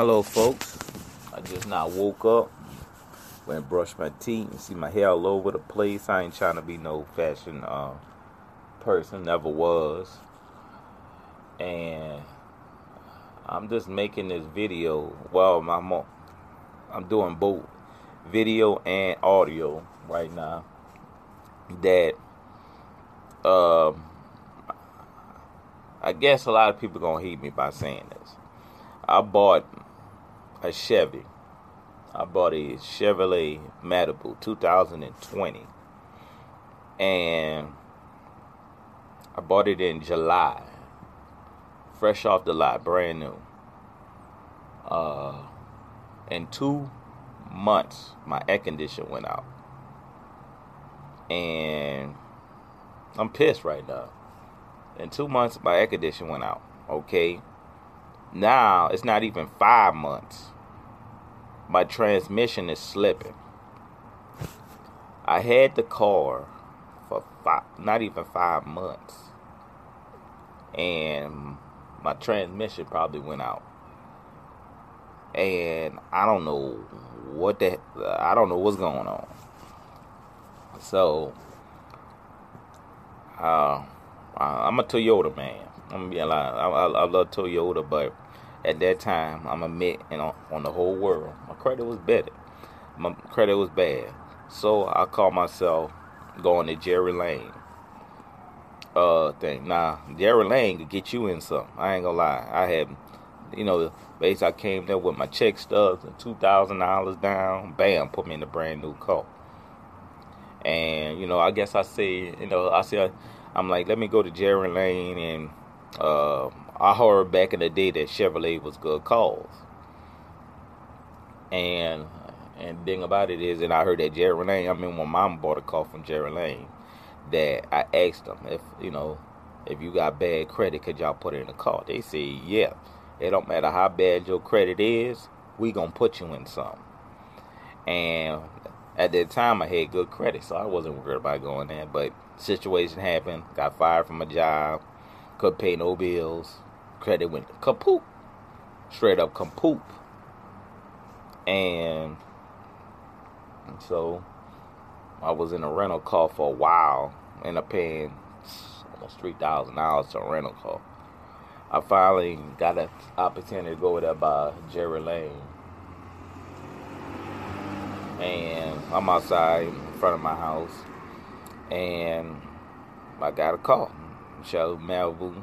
Hello, folks. I just now woke up, went and brushed my teeth, and see my hair all over the place. I ain't trying to be no fashion uh, person, never was. And I'm just making this video. Well, I'm, I'm doing both video and audio right now. That, um, I guess a lot of people gonna hate me by saying this. I bought a Chevy. I bought a Chevrolet Malibu 2020. And I bought it in July. Fresh off the lot, brand new. Uh, in two months, my air conditioner went out. And I'm pissed right now. In two months, my air conditioner went out. Okay. Now it's not even five months. My transmission is slipping. I had the car for five, not even five months, and my transmission probably went out. And I don't know what the I don't know what's going on. So, uh, I'm a Toyota man. I'm gonna be alive. I, I, I love Toyota, but at that time, I'm a admit, and on, the whole world, my credit was better. My credit was bad, so I called myself going to Gerry Lane. Uh, thing. Now, Gerry Lane could get you in some. I ain't gonna lie. I had, you know, basically I came there with my check stubs and two thousand dollars down. Bam, put me in a brand new car. And you know, I guess I say, you know, I said, I'm like, let me go to Gerry Lane and uh, I heard back in the day that Chevrolet was good cause. And and thing about it is, and I heard that Gerry Lane. I mean, when Mom bought a car from Gerry Lane, that I asked them if you know if you got bad credit, could y'all put it in the car? They say yeah. It don't matter how bad your credit is, we gonna put you in some. And at that time, I had good credit, so I wasn't worried about going there. But situation happened, got fired from a job couldn't pay no bills. Credit went kapoop. Straight up kapoop. And so I was in a rental car for a while. and I paying almost three thousand dollars to a rental car. I finally got an opportunity to go there by Gerry Lane. And I'm outside in front of my house. And I got a call. Michelle Malibu,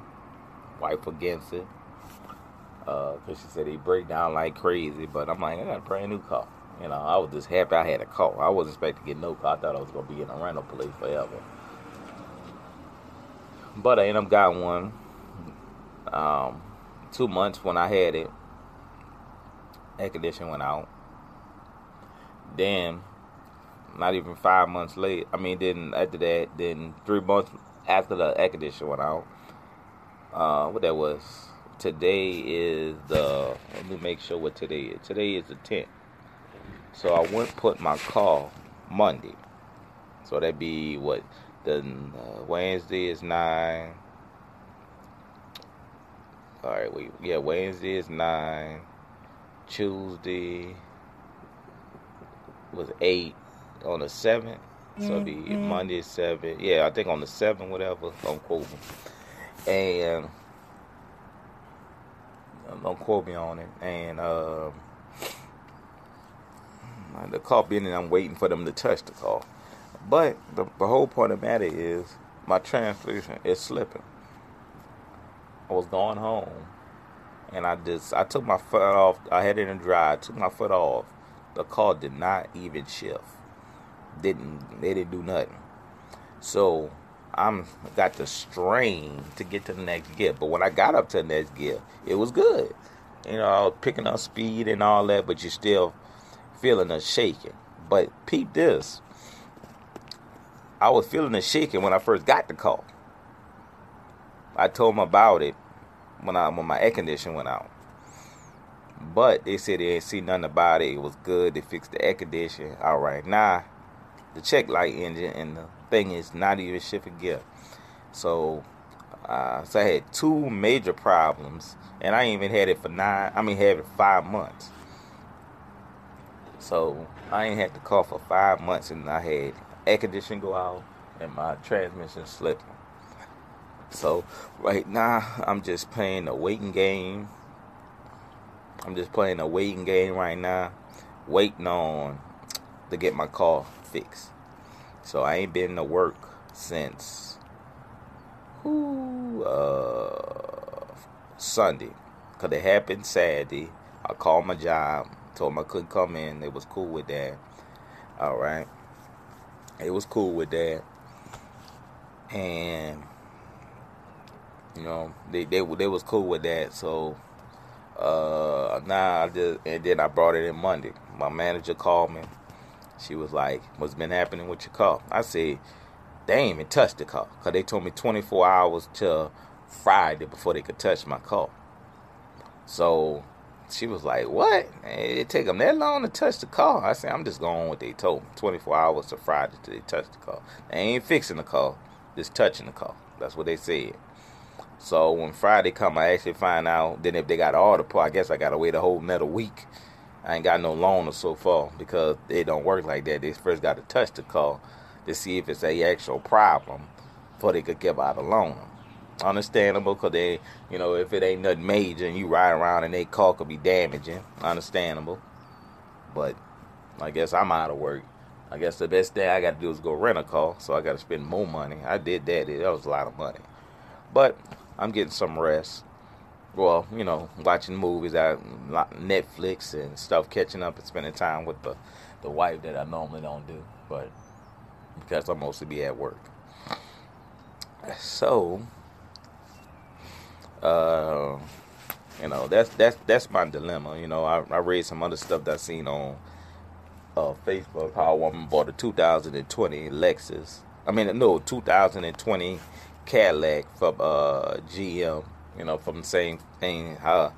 wife against it. Because uh, she said he break down like crazy. But I'm like, I got a brand new car. You know, I was just happy I had a car. I wasn't expecting to get no car. I thought I was going to be in a rental place forever. But I ended up got one. Um, two months when I had it, air condition went out. Then, not even five months late. I mean, then after that, then three months after the air conditioner went out. Uh, what that was. Today is the. Let me make sure what today is. Today is the 10th. So I went put my call Monday. So that'd be what? The uh, Wednesday is nine. All right, wait. Yeah, Wednesday is nine. Tuesday was eight. On the seventh, so the mm-hmm. Monday seven, yeah, I think on the seventh, whatever. Don't quote me. And don't quote me on it. And uh, the car being, I'm waiting for them to touch the car. But the, the whole point of the matter is my transmission is slipping. I was going home, and I just I took my foot off. I had it in drive. Took my foot off. The car did not even shift didn't they didn't do nothing. So I'm got the strain to get to the next gear. But when I got up to the next gear, it was good. You know, I was picking up speed and all that, but you're still feeling a shaking. But peep this. I was feeling a shaking when I first got the call. I told them about it when I when my air conditioner went out. But they said they didn't see nothing about it. It was good. They fixed the air conditioner. All right, now the check light engine, and the thing is not even shifting gear. So Uh, so I had two major problems, and I even had it for nine. I mean, had it five months. So I ain't had to call for five months, and I had air conditioning go out and my transmission slipping. So right now I'm just playing a waiting game. I'm just playing a waiting game right now, waiting on to get my car fixed. So I ain't been to work since who uh, Sunday, cause it happened Saturday. I called my job, told them I couldn't come in. It was cool with that. All right, it was cool with that, and you know they they they was cool with that. So uh, now I just and then I brought it in Monday. My manager called me. She was like, "What's been happening with your car?" I said, "They ain't even touched the car because they told me 24 hours till Friday before they could touch my car." So she was like, "What? It take them that long to touch the car?" I said, "I'm just going what they told me. 24 hours to Friday till they touch the car. They ain't fixing the car, just touching the car. That's what they said." So when Friday come, I actually find out. Then if they got all the part, I guess I gotta wait a whole another week. I ain't got no loaner so far because it don't work like that. They first got to touch the car to see if it's a actual problem before they could give out a loaner. Understandable, cause they, you know, if it ain't nothing major and you ride around and they car could be damaging. Understandable, but I guess I'm out of work. I guess the best thing I got to do is go rent a car, so I got to spend more money. I did that; that was a lot of money, but I'm getting some rest. Well, you know, watching movies at Netflix and stuff, catching up and spending time with the the wife that I normally don't do, but because I mostly be at work. So, uh, you know, that's that's that's my dilemma. You know, I, I read some other stuff that I seen on uh, Facebook how a woman bought a 2020 Lexus. I mean, no, 2020 Cadillac from uh, GM, you know, from the same thing. Her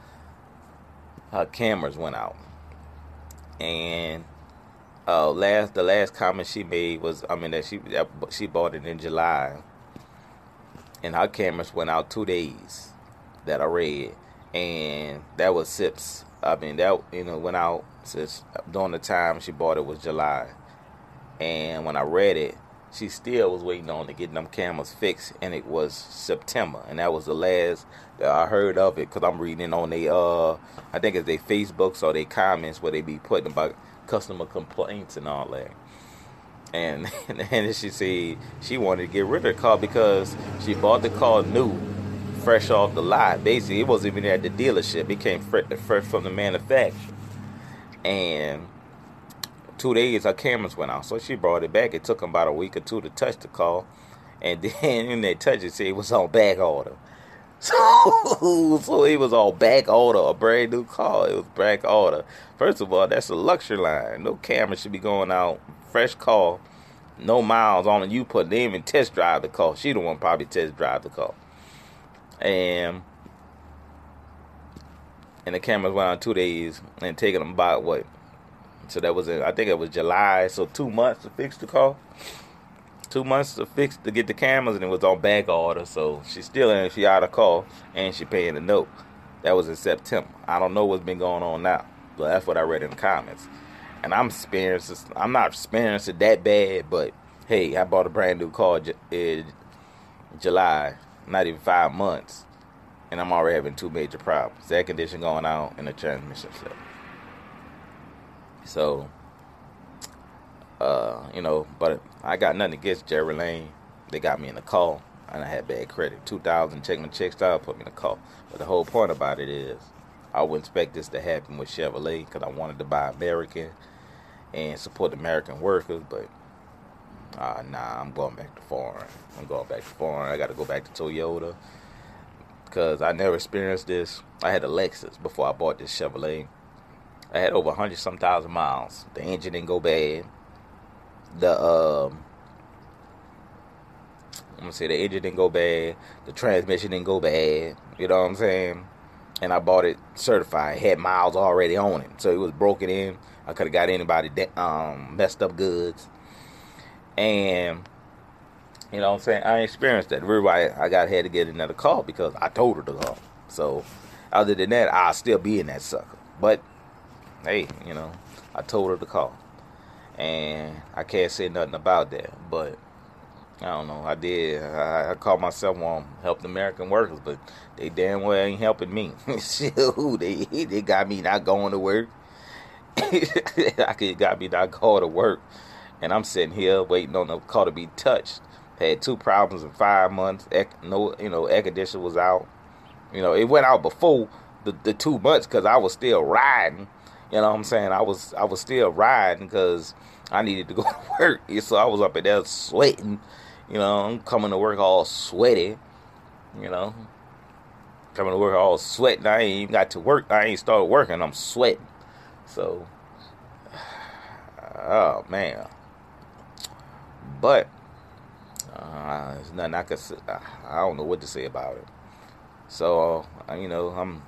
her cameras went out, and uh, last the last comment she made was, I mean, that she she bought it in July, and her cameras went out two days. That I read, and that was SIPs. I mean, that you know went out since during the time she bought it was July, and when I read it she still was waiting on to get them cameras fixed, and it was September, and that was the last that I heard of it because I'm reading on they uh I think it's their Facebooks or their comments where they be putting about customer complaints and all that. And and she said she wanted to get rid of the car because she bought the car new, fresh off the lot. Basically, it wasn't even at the dealership; it came fresh from the manufacturer, and two days her cameras went out. So she brought it back. It took them about a week or two to touch the car. And then when they touched it, see it was on back order. So, so it was on back order, a brand new car. It was back order. First of all, that's a luxury line. No camera should be going out. Fresh car, no miles on it. You put them and test drive the car. She the one probably test drive the car. And and the cameras went out two days and taking them about what so that was in, I think it was July. So two months to fix the car. Two months to fix to get the cameras, and it was on back order. So she's still in. She out of call, and she paying the note. That was in September. I don't know what's been going on now, but that's what I read in the comments. And I'm experiencing. I'm not experiencing that bad, but hey, I bought a brand new car in July, not even five months, and I'm already having two major problems: the air condition going out and the transmission slip. So, uh, you know, but I got nothing against Gerry Lane. They got me in the call, and I had bad credit. 2000, check my check style, put me in the call. But the whole point about it is, I would expect this to happen with Chevrolet because I wanted to buy American and support American workers, but uh, nah, I'm going back to foreign. I'm going back to foreign. I got to go back to Toyota because I never experienced this. I had a Lexus before I bought this Chevrolet. I had over hundred some thousand miles. The engine didn't go bad. The um, I'm gonna say the engine didn't go bad. The transmission didn't go bad. You know what I'm saying? And I bought it certified. Had miles already on it, so it was broken in. I could have got anybody um, messed up goods. And You know what I'm saying? I experienced that. Really, I, I got had to get another car because I told her to call. So, other than that, I'll still be in that sucker. But, hey, you know, I told her to call. And I can't say nothing about that. But, I don't know. I did. I, I called myself on help the American workers, but they damn well ain't helping me. They they got me not going to work. I could got me not going to work, and I'm sitting here waiting on the car to be touched. Had two problems in five months. No, you know, air conditioner was out. You know, it went out before the, the two months because I was still riding. You know what I'm saying? I was I was still riding because I needed to go to work. So I was up in there sweating. You know, I'm coming to work all sweaty. You know, coming to work all sweating. I ain't even got to work. I ain't started working. I'm sweating. So, oh man. But uh, there's nothing I could. I don't know what to say about it. So uh, you know, I'm.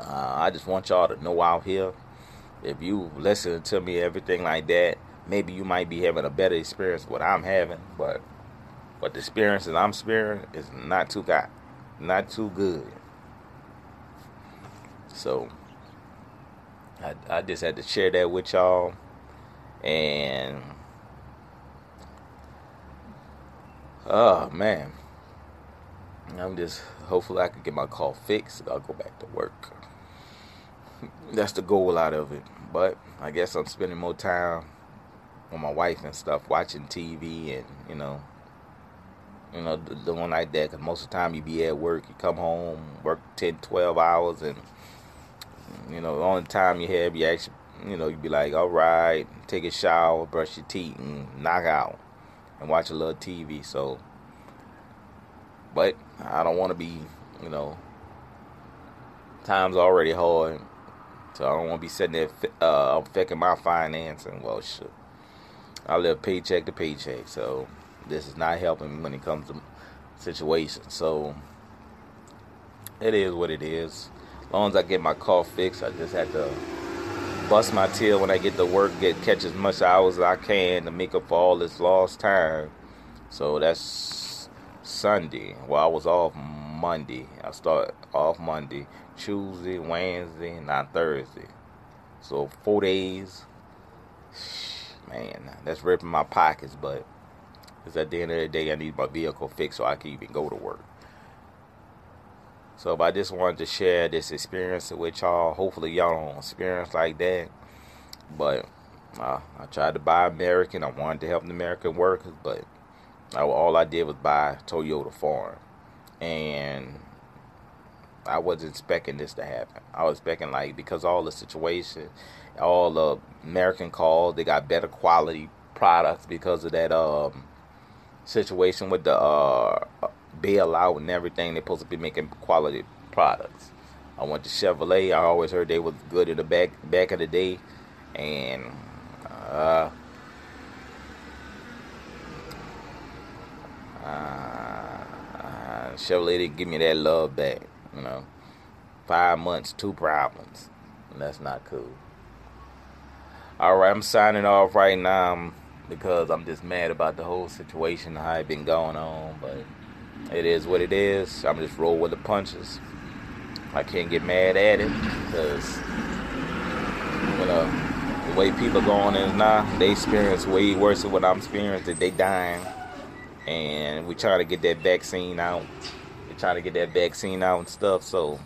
Uh, I just want y'all to know out here, if you listen to me, everything like that, maybe you might be having a better experience what I'm having, but but the experience that I'm experiencing is not too good, not too good. So I I just had to share that with y'all, and Oh man. I'm just hopefully I can get my car fixed. I'll go back to work. That's the goal out of it. But I guess I'm spending more time with my wife and stuff, watching TV and you know, you know, doing like that. Cause most of the time you be at work, you come home, work 10, 12 hours, and you know, the only time you have, you actually, you know, you be like, all right, take a shower, brush your teeth, and knock out and watch a little TV. So, but I don't want to be, you know, times already hard, so I don't want to be sitting there uh, affecting my financing. Well, shit, I live paycheck to paycheck, so this is not helping me when it comes to situations. So it is what it is. As long as I get my car fixed, I just have to bust my tail when I get to work, get catch as much hours as I can to make up for all this lost time. So that's Sunday. Well, I was off Monday. I start off Monday, Tuesday, Wednesday, not Thursday. So four days. Man, that's ripping my pockets, but because at the end of the day, I need my vehicle fixed so I can even go to work. So I just wanted to share this experience with y'all. Hopefully y'all don't experience like that. But uh, I tried to buy American. I wanted to help the American workers, but I, all I did was buy Toyota Foreign. And I wasn't expecting this to happen. I was expecting like because all the situation, all the American calls, they got better quality products because of that um, situation with the uh, bailout and everything. They're supposed to be making quality products. I went to Chevrolet. I always heard they was good in the back back of the day, and uh, uh, Chevrolet didn't give me that love back. You know, five months, two problems, and that's not cool. All right, I'm signing off right now because I'm just mad about the whole situation, how it been going on, but. It is what it is. I'm just roll with the punches. I can't get mad at it because you know the way people going is now, they experience way worse than what I'm experiencing. They dying, and we try to get that vaccine out. We try to get that vaccine out and stuff. So,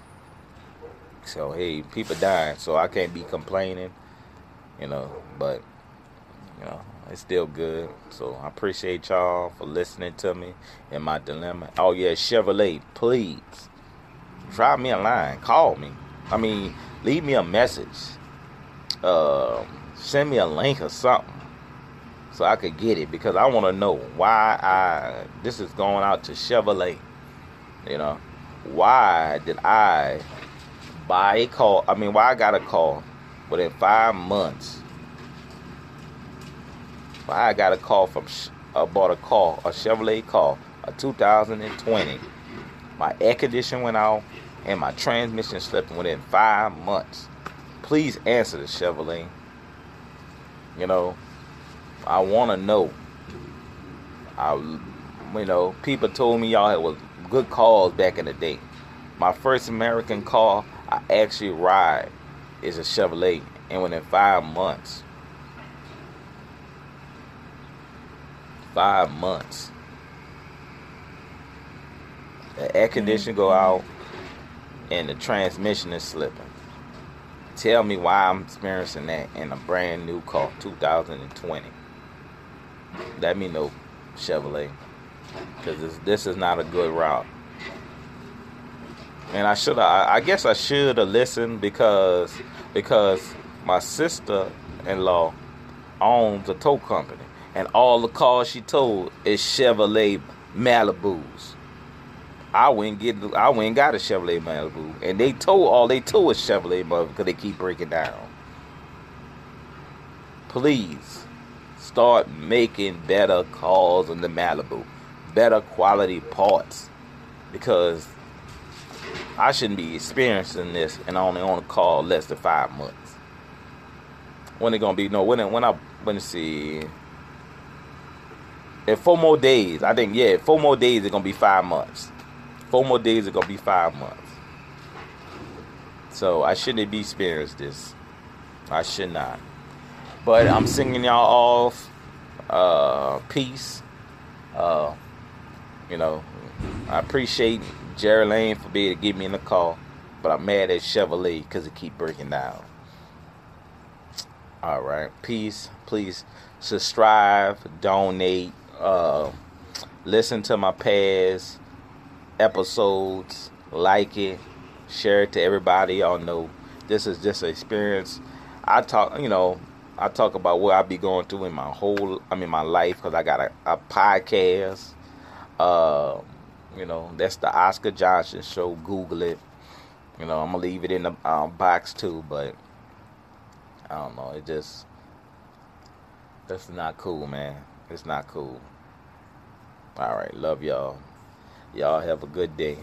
so hey, people dying. So I can't be complaining, you know. But you know, it's still good. So I appreciate y'all for listening to me and my dilemma. Oh yeah, Chevrolet, please drop me a line, call me. I mean, leave me a message. Uh, send me a link or something so I could get it because I want to know why I this is going out to Chevrolet. You know, why did I buy a call? I mean, why I got a call within five months Why I got a call from, I bought a car, a Chevrolet car, a 2020. My air conditioner went out and my transmission slipped within five months. Please answer the Chevrolet. You know, I want to know I, you know, people told me y'all had was good cars back in the day. My first American car I actually ride is a Chevrolet, and within five months, five months, the air conditioner go mm-hmm. out, and the transmission is slipping. Tell me why I'm experiencing that in a brand new car, 2020. Let me know, Chevrolet, because this is not a good route. And I should I, I guess I should have listened because because my sister-in-law owns a tow company, and all the cars she towed is Chevrolet Malibus. I went get I went got a Chevrolet Malibu, and they tow all they tow is Chevrolet Malibu because they keep breaking down. Please start making better cars on the Malibu, better quality parts, because I shouldn't be experiencing this and I only on a car less than five months. When it gonna be? No, when when I when see. In four more days, I think yeah, four more days it's gonna be five months. Four more days it's gonna be five months. So I shouldn't be experiencing this. I should not. But I'm singing y'all off. Uh, peace. Uh, you know, I appreciate Gerry Lane for being to get me in the call, but I'm mad at Chevrolet because it keep breaking down. All right, peace. Please subscribe, donate, uh, listen to my past episodes, like it, share it to everybody. Y'all know this is just an experience. I talk, you know, I talk about what I be going through in my whole, I mean, my life because I got a, a podcast. Uh, you know, that's the Oscar Johnson show. Google it. You know, I'm gonna leave it in the um, box too, but I don't know. It just that's not cool, man. It's not cool. All right, love y'all. Y'all have a good day.